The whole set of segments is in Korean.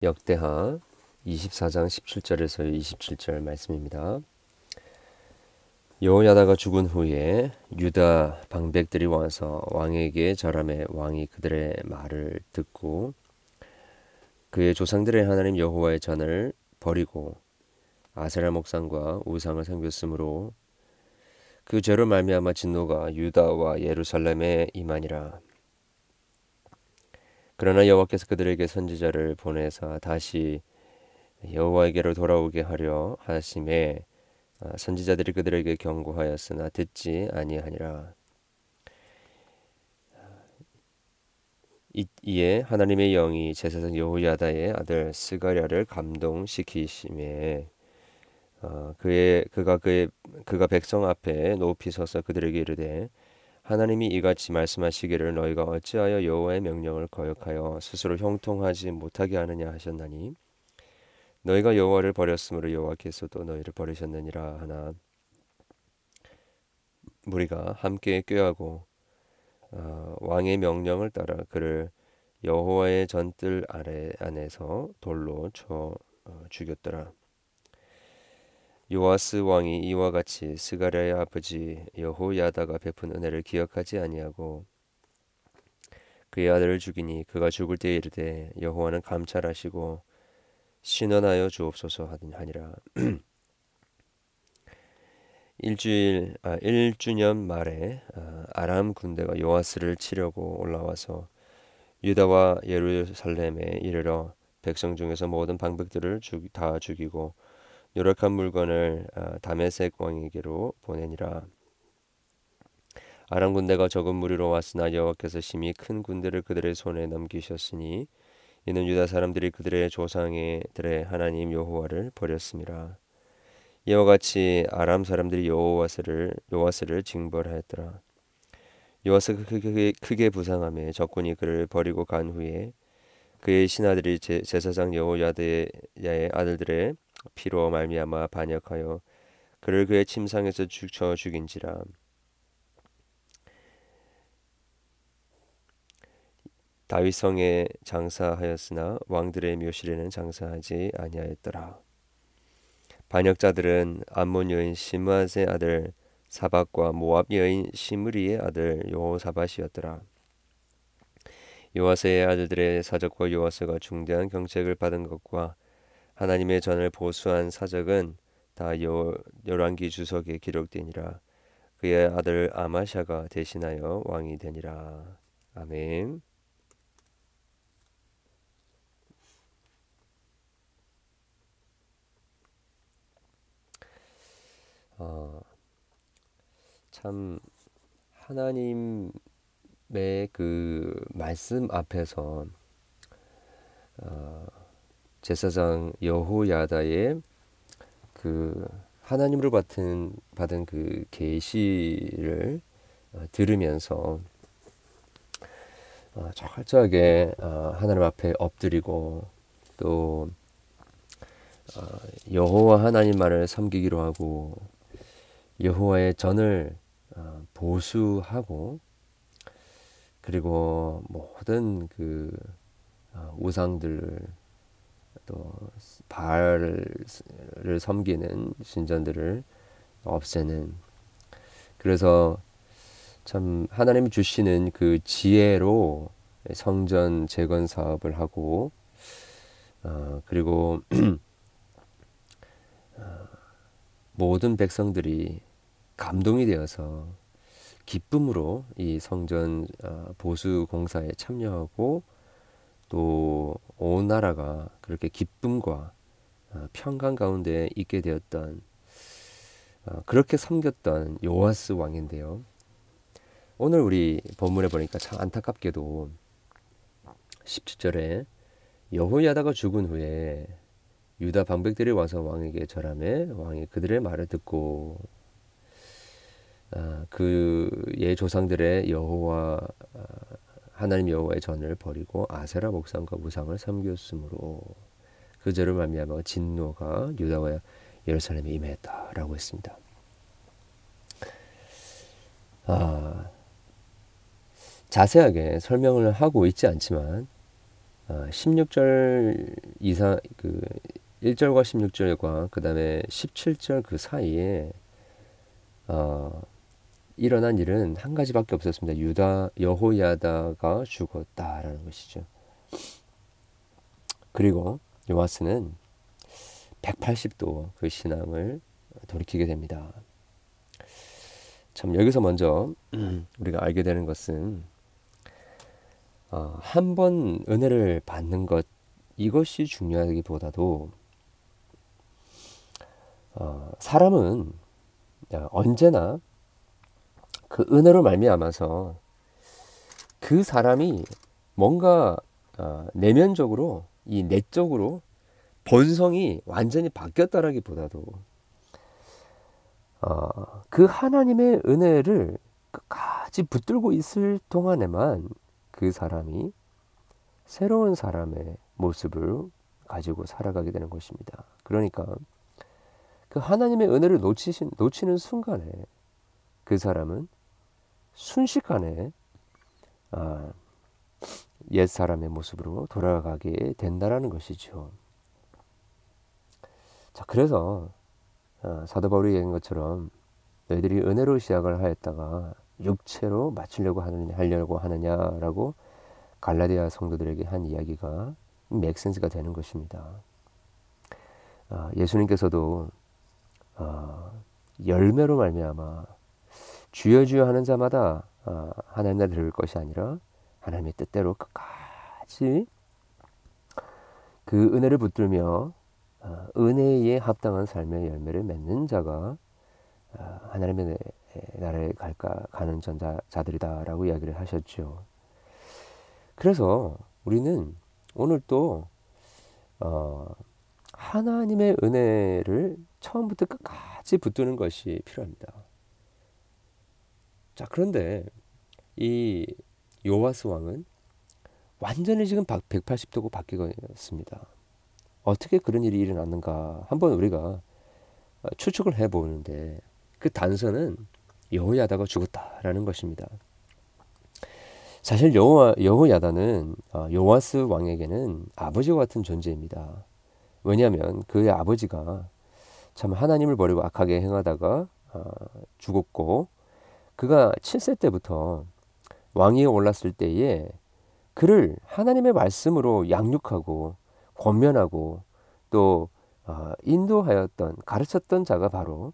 역대하 24장 17절에서 27절 말씀입니다. 여호야다가 죽은 후에 유다 방백들이 와서 왕에게 절함해 왕이 그들의 말을 듣고 그의 조상들의 하나님 여호와의 전을 버리고 아세라 목상과 우상을 섬겼으므로 그 죄로 말미암아 진노가 유다와 예루살렘에 임하니라 그러나 여호와께서 그들에게 선지자를 보내사 다시 여호와에게로 돌아오게 하려 하심에 아, 선지자들이 그들에게 경고하였으나 듣지 아니하니라. 이에 하나님의 영이 제사장 여호야다의 아들 스가랴를 감동시키심에 어, 그의 그가 그의 그가 백성 앞에 높이 서서 그들에게 이르되 하나님이 이같이 말씀하시기를 너희가 어찌하여 여호와의 명령을 거역하여 스스로 형통하지 못하게 하느냐 하셨나니 너희가 여호와를 버렸으므로 여호와께서도 너희를 버리셨느니라 하나 무리가 함께 꾀하고 어, 왕의 명령을 따라 그를 여호와의 전뜰 아래 안에서 돌로 쳐 어, 죽였더라. 요아스 왕이 이와 같이 스가랴의 아버지 여호야다가 베푼 은혜를 기억하지 아니하고 그의 아들을 죽이니 그가 죽을 때에 이르되 여호와는 감찰하시고 신원하여 주옵소서 하니라. 일주일 아 1주년 말에 아, 아람 군대가 요아스를 치려고 올라와서 유다와 예루살렘에 이르러 백성 중에서 모든 방백들을 다 죽이고 노력한 물건을 아, 다메섹 왕에게로 보내니라. 아람 군대가 적은 무리로 왔으나 여호와께서 심히 큰 군대를 그들의 손에 넘기셨으니 이는 유다 사람들이 그들의 조상들의 하나님 여호와를 버렸습니다. 이와 같이 아람 사람들이 여호와스를 여호와스를 징벌하였더라. 여호와스가 크게, 크게 부상함에 적군이 그를 버리고 간 후에 그의 신하들이 제, 제사장 여호야드의 아들들의 피로 말미암아 반역하여 그를 그의 침상에서 죽쳐 죽인지라. 다윗 성에 장사하였으나 왕들의 묘실에는 장사하지 아니하였더라. 반역자들은 암몬 여인 시므앗의 아들 사박과 모압 여인 시므리의 아들 요사밭이었더라. 요아스의 아들들의 사적과 요아스가 중대한 경책을 받은 것과 하나님의 전을 보수한 사적은 다 요, 열왕기 주석에 기록되니라. 그의 아들 아마샤가 대신하여 왕이 되니라. 아멘. 어, 참 하나님의 그 말씀 앞에서 어, 제사장 여호야다의 그 하나님으로 받은 받은 그 계시를 어, 들으면서 어, 철저하게 어, 하나님 앞에 엎드리고 또 여호와 하나님만을 섬기기로 하고 여호와의 전을 보수하고 그리고 모든 그 우상들을 또 바알을 섬기는 신전들을 없애는. 그래서 참 하나님이 주시는 그 지혜로 성전 재건 사업을 하고 어, 그리고 어, 모든 백성들이 감동이 되어서 기쁨으로 이 성전 어, 보수 공사에 참여하고 또 온 나라가 그렇게 기쁨과 어, 평강 가운데 있게 되었던 어, 그렇게 섬겼던 요아스 왕인데요. 오늘 우리 본문에 보니까 참 안타깝게도 17절에 여호야다가 죽은 후에 유다 방백들이 와서 왕에게 절함에 왕이 그들의 말을 듣고 아, 그의 조상들의 여호와 아, 하나님 여호와의 전을 버리고 아세라 목상과 무상을 섬겼으므로 그 죄를 말미암아 진노가 유다와 예루살렘에 임했다라고 했습니다. 아, 자세하게 설명을 하고 있지 않지만 16절 어, 이사 그 1절과 16절과 그 다음에 17절 그 사이에 어, 일어난 일은 한 가지밖에 없었습니다. 유다 여호야다가 죽었다라는 것이죠. 그리고 요아스는 180도 그 신앙을 돌이키게 됩니다. 참 여기서 먼저 우리가 알게 되는 것은 어, 한번 은혜를 받는 것 이것이 중요하기보다도 어, 사람은 언제나 그 은혜로 말미암아서 그 사람이 뭔가 어, 내면적으로 이 내적으로 본성이 완전히 바뀌었다라기보다도 어, 그 하나님의 은혜를 끝까지 붙들고 있을 동안에만 그 사람이 새로운 사람의 모습을 가지고 살아가게 되는 것입니다. 그러니까 그 하나님의 은혜를 놓치신, 놓치는 순간에 그 사람은 순식간에 아, 옛 사람의 모습으로 돌아가게 된다라는 것이죠. 자, 그래서 어, 사도 바울이 얘기한 것처럼 너희들이 은혜로 시작을 하였다가 육체로 맞추려고 하느냐 하려고 하느냐라고 갈라디아 성도들에게 한 이야기가 맥센스가 되는 것입니다. 어, 예수님께서도 어, 열매로 말미암아 주여 주여 하는 자마다 어, 하나님 나라 들을 것이 아니라 하나님의 뜻대로 끝까지 그 은혜를 붙들며 어, 은혜에 합당한 삶의 열매를 맺는 자가 어, 하나님의 나라에 갈까 가는 전자들이다라고 이야기를 하셨죠. 그래서 우리는 오늘 또 어, 하나님의 은혜를 처음부터 끝까지 붙드는 것이 필요합니다. 자 그런데 이 요아스 왕은 완전히 지금 180도고 바뀌었습니다. 어떻게 그런 일이 일어났는가 한번 우리가 추측을 해보는데 그 단서는 여호야다가 죽었다라는 것입니다. 사실 여호 여호야다는 어, 요아스 왕에게는 아버지와 같은 존재입니다. 왜냐하면 그의 아버지가 참 하나님을 버리고 악하게 행하다가 어, 죽었고 그가 7세 때부터 왕위에 올랐을 때에 그를 하나님의 말씀으로 양육하고 권면하고 또 어, 인도하였던 가르쳤던 자가 바로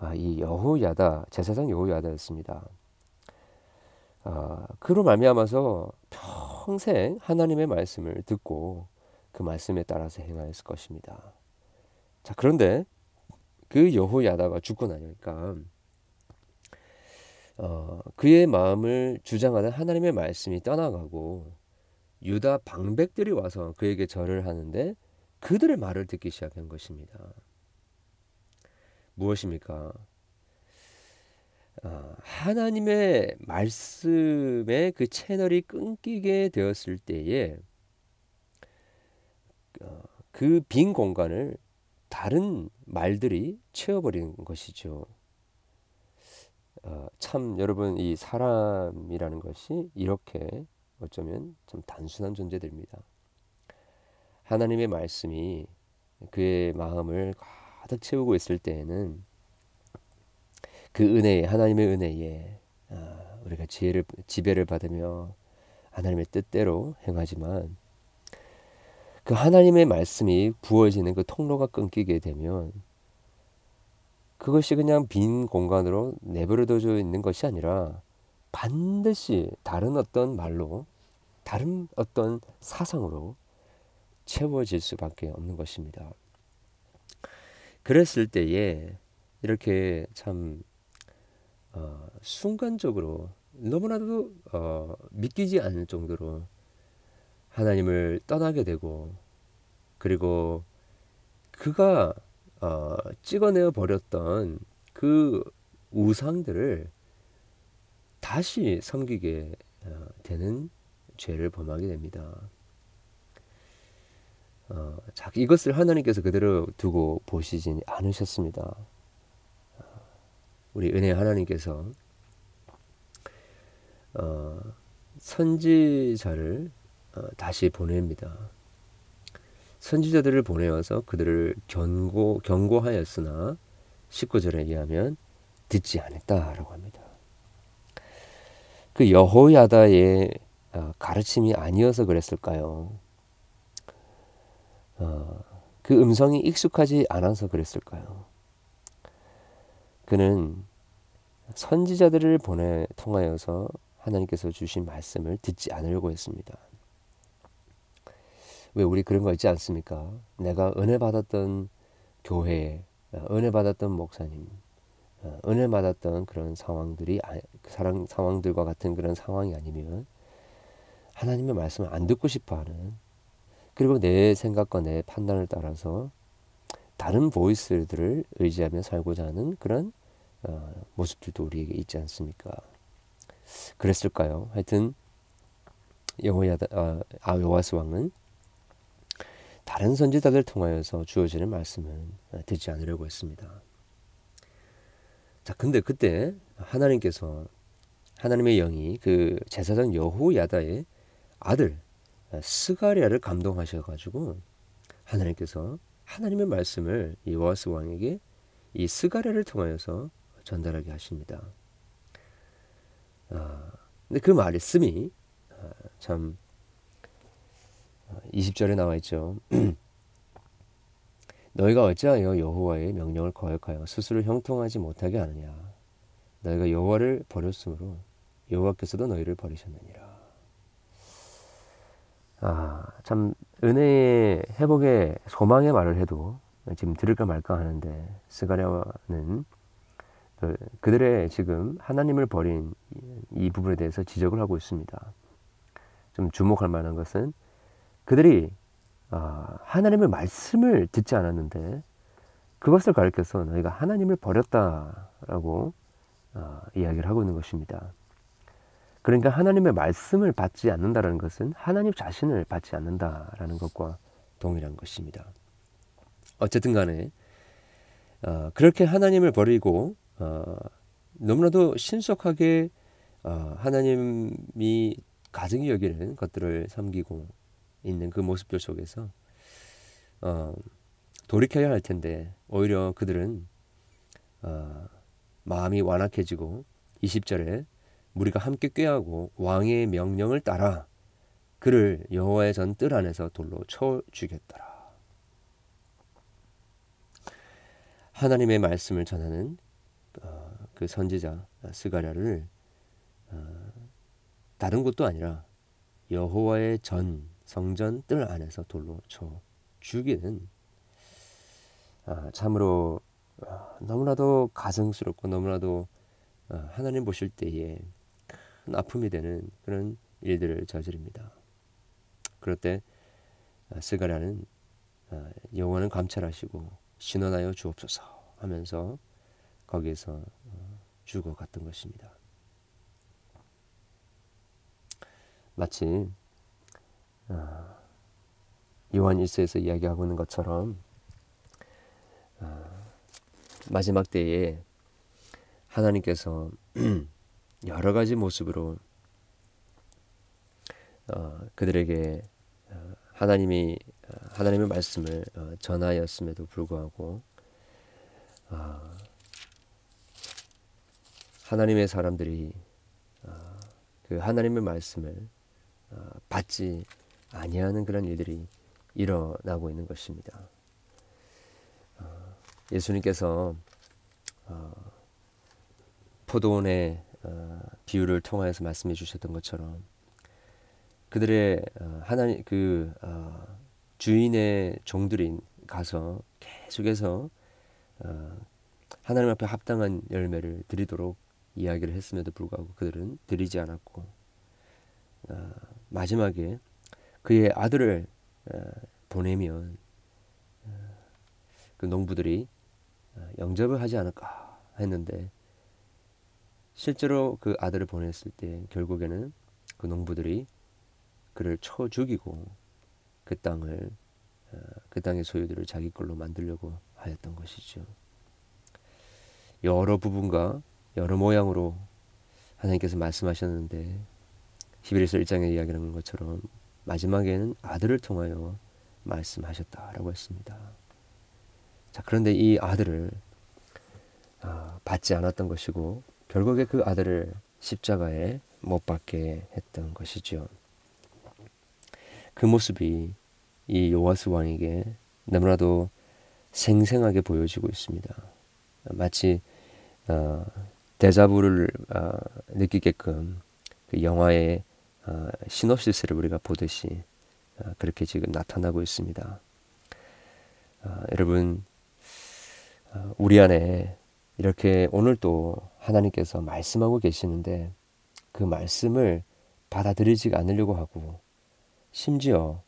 어, 이 여호야다 제사장 여호야다였습니다. 어, 그로 말미암아서 평생 하나님의 말씀을 듣고 그 말씀에 따라서 행하였을 것입니다. 자 그런데 그 여호야다가 죽고 나니까 어, 그의 마음을 주장하는 하나님의 말씀이 떠나가고 유다 방백들이 와서 그에게 절을 하는데 그들의 말을 듣기 시작한 것입니다. 무엇입니까? 어, 하나님의 말씀의 그 채널이 끊기게 되었을 때에 어, 그빈 공간을 다른 말들이 채워버리는 것이죠. 어, 참 여러분 이 사람이라는 것이 이렇게 어쩌면 좀 단순한 존재들입니다. 하나님의 말씀이 그의 마음을 가득 채우고 있을 때에는 그 은혜에 하나님의 은혜에 아, 우리가 지혜를 지배를 받으며 하나님의 뜻대로 행하지만 그 하나님의 말씀이 부어지는 그 통로가 끊기게 되면 그것이 그냥 빈 공간으로 내버려둬져 있는 것이 아니라 반드시 다른 어떤 말로 다른 어떤 사상으로 채워질 수밖에 없는 것입니다. 그랬을 때에 이렇게 참 어, 순간적으로 너무나도 어, 믿기지 않을 정도로 하나님을 떠나게 되고 그리고 그가 어, 찍어내어 버렸던 그 우상들을 다시 섬기게 어, 되는 죄를 범하게 됩니다. 어, 자, 이것을 하나님께서 그대로 두고 보시지 않으셨습니다. 어, 우리 은혜 하나님께서 어, 선지자를 어, 다시 보냅니다. 선지자들을 보내어서 그들을 경고 경고하였으나 19절에 의하면 듣지 않았다라고 합니다. 그 여호야다의 어, 가르침이 아니어서 그랬을까요? 어, 그 음성이 익숙하지 않아서 그랬을까요? 그는 선지자들을 보내 통하여서 하나님께서 주신 말씀을 듣지 않으려고 했습니다. 왜 우리 그런 거 있지 않습니까? 내가 은혜 받았던 교회, 은혜 받았던 목사님, 은혜 받았던 그런 상황들이 아, 사랑 상황들과 같은 그런 상황이 아니면 하나님의 말씀을 안 듣고 싶어하는 그리고 내 생각과 내 판단을 따라서 다른 보이스들을 의지하며 살고자 하는 그런 어, 모습들도 우리에게 있지 않습니까? 그랬을까요? 하여튼 여호야다 아, 아 요아스 왕은 다른 선지자들 통하여서 주어지는 말씀을 듣지 않으려고 했습니다. 자, 근데 그때 하나님께서 하나님의 영이 그 제사장 여호야다의 아들 스가리아를 감동하셔 가지고 하나님께서 하나님의 말씀을 이 요아스 왕에게 이 스가리아를 통하여서 전달하게 하십니다. 아, 근데 그 말씀이 아, 참 20절에 나와 있죠. 너희가 어찌하여 여호와의 명령을 거역하여 스스로 형통하지 못하게 하느냐? 너희가 여호와를 버렸으므로 여호와께서도 너희를 버리셨느니라. 아, 참 은혜의 회복의 소망의 말을 해도 지금 들을까 말까 하는데 스가랴는 그, 그들의 지금 하나님을 버린 이 부분에 대해서 지적을 하고 있습니다. 좀 주목할 만한 것은 그들이 아, 하나님의 말씀을 듣지 않았는데 그것을 가르쳐서 너희가 하나님을 버렸다라고 아, 이야기를 하고 있는 것입니다. 그러니까 하나님의 말씀을 받지 않는다라는 것은 하나님 자신을 받지 않는다라는 것과 동일한 것입니다. 어쨌든 간에 어, 그렇게 하나님을 버리고 어, 너무나도 신속하게 어, 하나님이 가증히 여기는 것들을 섬기고 있는 그 모습들 속에서 어, 돌이켜야 할 텐데 오히려 그들은 어, 마음이 완악해지고 20절에 우리가 함께 꾀하고 왕의 명령을 따라 그를 여호와의 전 뜰 안에서 돌로 쳐 죽였더라. 하나님의 말씀을 전하는 어, 그 선지자 스가랴를 어, 다른 곳도 아니라 여호와의 전 성전 뜰 안에서 돌로 쳐 죽이는 아, 참으로 아, 너무나도 가증스럽고 너무나도 아, 하나님 보실 때에 큰 아픔이 되는 그런 일들을 저지릅니다. 그럴 때 아, 스가랴는 아, 여호와는 감찰하시고 신원하여 주옵소서 하면서 거기에서 어, 죽어갔던 것입니다. 마치 어, 요한 1서에서 이야기하고 있는 것처럼 어, 마지막 때에 하나님께서 여러 가지 모습으로 어, 그들에게 어, 하나님이 어, 하나님의 말씀을 어, 전하였음에도 불구하고 어, 하나님의 사람들이 어, 그 하나님의 말씀을 어, 받지 아니하는 그런 일들이 일어나고 있는 것입니다. 어, 예수님께서 어, 포도원의 어, 비유를 통하여서 말씀해 주셨던 것처럼 그들의 어, 하나님 그 어, 주인의 종들이 가서 계속해서 어, 하나님 앞에 합당한 열매를 드리도록 이야기를 했음에도 불구하고 그들은 드리지 않았고 어, 마지막에 그의 아들을 어, 보내면 어, 그 농부들이 어, 영접을 하지 않을까 했는데 실제로 그 아들을 보냈을 때 결국에는 그 농부들이 그를 쳐 죽이고 그 땅을 그 땅의 소유들을 자기 걸로 만들려고 하였던 것이죠. 여러 부분과 여러 모양으로 하나님께서 말씀하셨는데 히브리서 1장에 이야기하는 것처럼 마지막에는 아들을 통하여 말씀하셨다라고 했습니다. 자, 그런데 이 아들을 아, 받지 않았던 것이고 결국에 그 아들을 십자가에 못 박게 했던 것이죠. 그 모습이 이 요하스 왕에게 너무나도 생생하게 보여지고 있습니다. 마치 어, 데자부를 어, 느끼게끔 그 영화의 어, 시놉시스를 우리가 보듯이 어, 그렇게 지금 나타나고 있습니다. 어, 여러분 어, 우리 안에 이렇게 오늘 또 하나님께서 말씀하고 계시는데 그 말씀을 받아들이지 않으려고 하고 심지어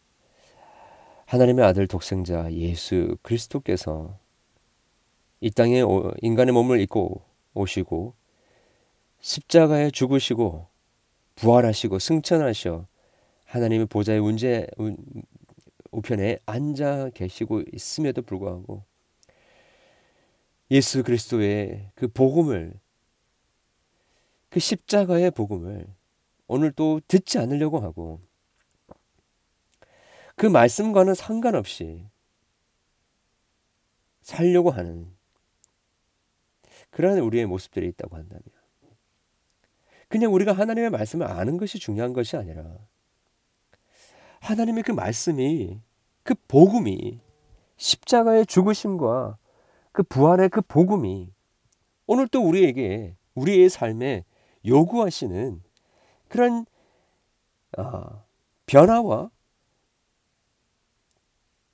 하나님의 아들 독생자 예수 그리스도께서 이 땅에 인간의 몸을 입고 오시고 십자가에 죽으시고 부활하시고 승천하셔 하나님의 보좌의 운제 우편에 앉아 계시고 있음에도 불구하고 예수 그리스도의 그 복음을 그 십자가의 복음을 오늘 또 듣지 않으려고 하고 그 말씀과는 상관없이 살려고 하는 그러한 우리의 모습들이 있다고 한다면 그냥 우리가 하나님의 말씀을 아는 것이 중요한 것이 아니라 하나님의 그 말씀이 그 복음이 십자가의 죽으심과 그 부활의 그 복음이 오늘 또 우리에게 우리의 삶에 요구하시는 그런 아, 변화와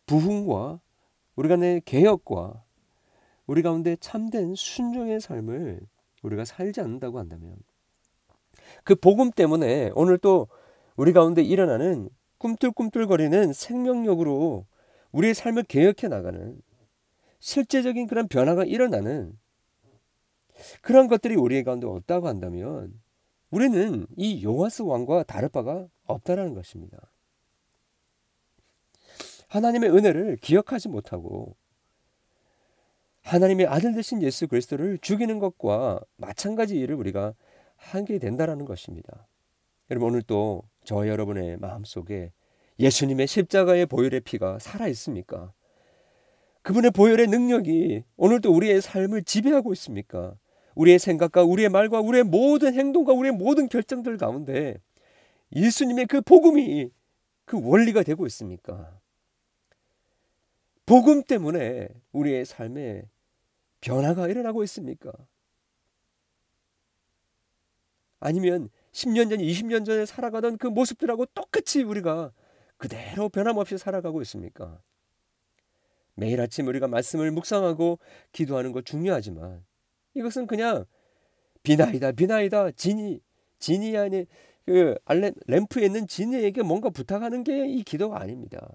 부흥과 우리 간의 개혁과 우리 가운데 참된 순종의 삶을 우리가 살지 않는다고 한다면 그 복음 때문에 오늘 또 우리 가운데 일어나는 꿈틀꿈틀거리는 생명력으로 우리의 삶을 개혁해 나가는 실제적인 그런 변화가 일어나는 그런 것들이 우리 가운데 없다고 한다면 우리는 이 요하스 왕과 다를 바가 없다라는 것입니다. 하나님의 은혜를 기억하지 못하고 하나님의 아들 되신 예수 그리스도를 죽이는 것과 마찬가지 일을 우리가 하게 된다라는 것입니다. 여러분 오늘 또 저와 여러분의 마음속에 예수님의 십자가의 보혈의 피가 살아 있습니까? 그분의 보혈의 능력이 오늘도 우리의 삶을 지배하고 있습니까? 우리의 생각과 우리의 말과 우리의 모든 행동과 우리의 모든 결정들 가운데 예수님의 그 복음이 그 원리가 되고 있습니까? 복음 때문에 우리의 삶에 변화가 일어나고 있습니까? 아니면 10년 전, 20년 전에 살아가던 그 모습들하고 똑같이 우리가 그대로 변함없이 살아가고 있습니까? 매일 아침 우리가 말씀을 묵상하고 기도하는 것 중요하지만 이것은 그냥 비나이다 비나이다 진이 진이 아니 그 알레 램프에 있는 진이에게 뭔가 부탁하는 게 이 기도가 아닙니다.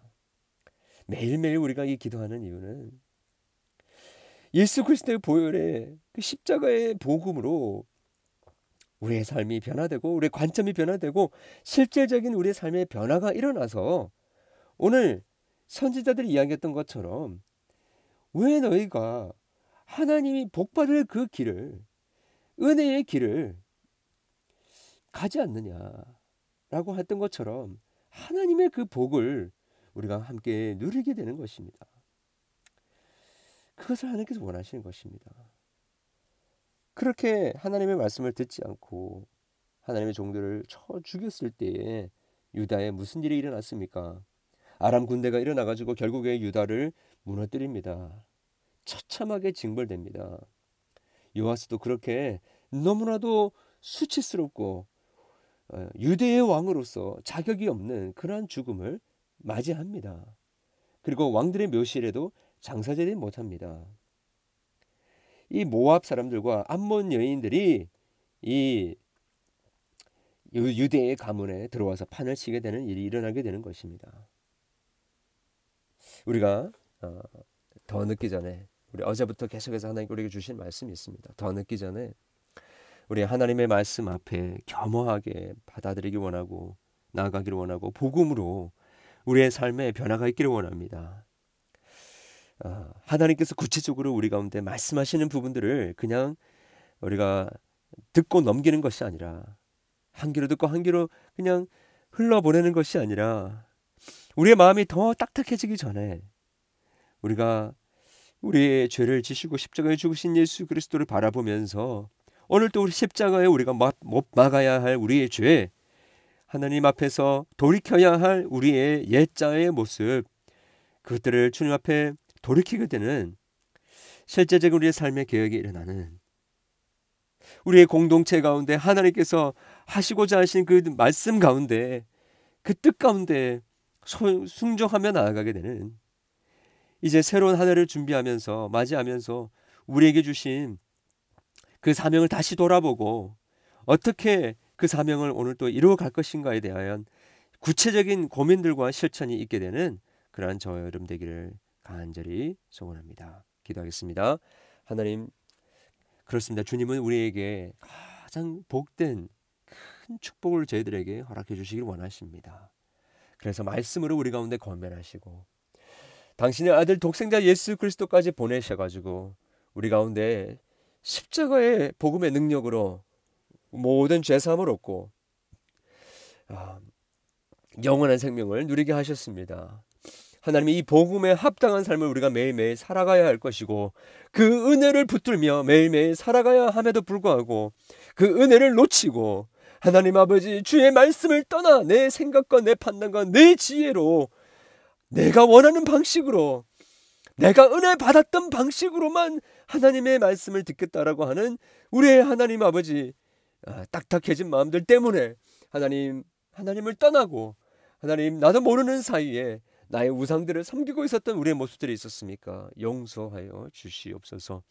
매일매일 우리가 이 기도하는 이유는 예수 그리스도의 보혈의 그 십자가의 복음으로 우리의 삶이 변화되고 우리의 관점이 변화되고 실질적인 우리의 삶의 변화가 일어나서 오늘 선지자들이 이야기했던 것처럼 왜 너희가 하나님이 복받을 그 길을 은혜의 길을 가지 않느냐라고 했던 것처럼 하나님의 그 복을 우리가 함께 누리게 되는 것입니다. 그것을 하나님께서 원하시는 것입니다. 그렇게 하나님의 말씀을 듣지 않고 하나님의 종들을 쳐 죽였을 때에 유다에 무슨 일이 일어났습니까? 아람 군대가 일어나 가지고 결국에 유다를 무너뜨립니다. 처참하게 징벌됩니다. 요아스도 그렇게 너무나도 수치스럽고 어, 유대의 왕으로서 자격이 없는 그러한 죽음을 맞이합니다. 그리고 왕들의 묘실에도 장사되지 못합니다. 이 모압 사람들과 암몬 여인들이 이 유대의 가문에 들어와서 판을 치게 되는 일이 일어나게 되는 것입니다. 우리가 어, 더 늦기 전에 우리 어제부터 계속해서 하나님 우리에게 주신 말씀이 있습니다. 더 늦기 전에 우리 하나님의 말씀 앞에 겸허하게 받아들이기 원하고 나아가기를 원하고 복음으로 우리의 삶에 변화가 있기를 원합니다. 어, 하나님께서 구체적으로 우리 가운데 말씀하시는 부분들을 그냥 우리가 듣고 넘기는 것이 아니라 한 귀로 듣고 한 귀로 그냥 흘러보내는 것이 아니라 우리의 마음이 더 딱딱해지기 전에 우리가 우리의 죄를 지시고 십자가에 죽으신 예수 그리스도를 바라보면서 오늘 또 우리 십자가에 우리가 못 막아야 할 우리의 죄 하나님 앞에서 돌이켜야 할 우리의 옛자의 모습 그것들을 주님 앞에 돌이키게 되는 실제적인 우리의 삶의 개혁이 일어나는 우리의 공동체 가운데 하나님께서 하시고자 하신 그 말씀 가운데 그 뜻 가운데 순종하며 나아가게 되는 이제 새로운 한 해를 준비하면서 맞이하면서 우리에게 주신 그 사명을 다시 돌아보고 어떻게 그 사명을 오늘 또 이루어 갈 것인가에 대한 구체적인 고민들과 실천이 있게 되는 그러한 저 여름 되기를 간절히 소원합니다. 기도하겠습니다. 하나님 그렇습니다. 주님은 우리에게 가장 복된 큰 축복을 저희들에게 허락해 주시길 원하십니다. 그래서 말씀으로 우리 가운데 권면하시고 당신의 아들 독생자 예수 그리스도까지 보내셔 가지고 우리 가운데 십자가의 복음의 능력으로 모든 죄 사함을 얻고 아, 영원한 생명을 누리게 하셨습니다. 하나님이 이 복음에 합당한 삶을 우리가 매일매일 살아가야 할 것이고 그 은혜를 붙들며 매일매일 살아가야 함에도 불구하고 그 은혜를 놓치고 하나님 아버지 주의 말씀을 떠나 내 생각과 내 판단과 내 지혜로 내가 원하는 방식으로 내가 은혜 받았던 방식으로만 하나님의 말씀을 듣겠다라고 하는 우리의 하나님 아버지 아, 딱딱해진 마음들 때문에 하나님 하나님을 떠나고 하나님 나도 모르는 사이에 나의 우상들을 섬기고 있었던 우리의 모습들이 있었습니까? 용서하여 주시옵소서.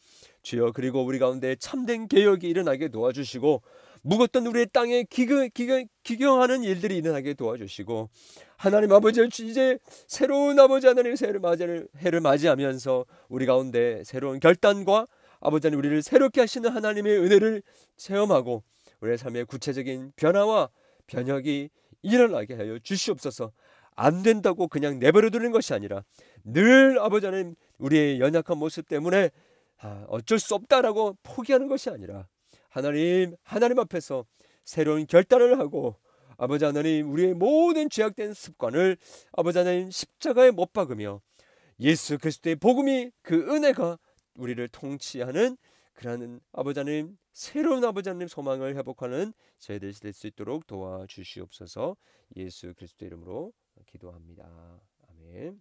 주여 그리고 우리 가운데 참된 개혁이 일어나게 도와주시고 묵었던 우리의 땅에 기경, 기경, 기경하는 일들이 일어나게 도와주시고 하나님 아버지 이제 새로운 아버지 하나님 새를 맞이를 해를 맞이하면서 우리 가운데 새로운 결단과 아버지 하나님 우리를 새롭게 하시는 하나님의 은혜를 체험하고 우리의 삶의 구체적인 변화와 변혁이 일어나게 하여 주시옵소서. 안 된다고 그냥 내버려 두는 것이 아니라 늘 아버지 하나님 우리의 연약한 모습 때문에 아, 어쩔 수 없다라고 포기하는 것이 아니라 하나님 하나님 앞에서 새로운 결단을 하고 아버지 하나님 우리의 모든 죄악된 습관을 아버지 하나님 십자가에 못 박으며 예수 그리스도의 복음이 그 은혜가 우리를 통치하는 그러한 아버지 하나님 새로운 아버지 하나님 소망을 회복하는 저희들이 될 수 있도록 도와주시옵소서. 예수 그리스도 이름으로 기도합니다. 아멘.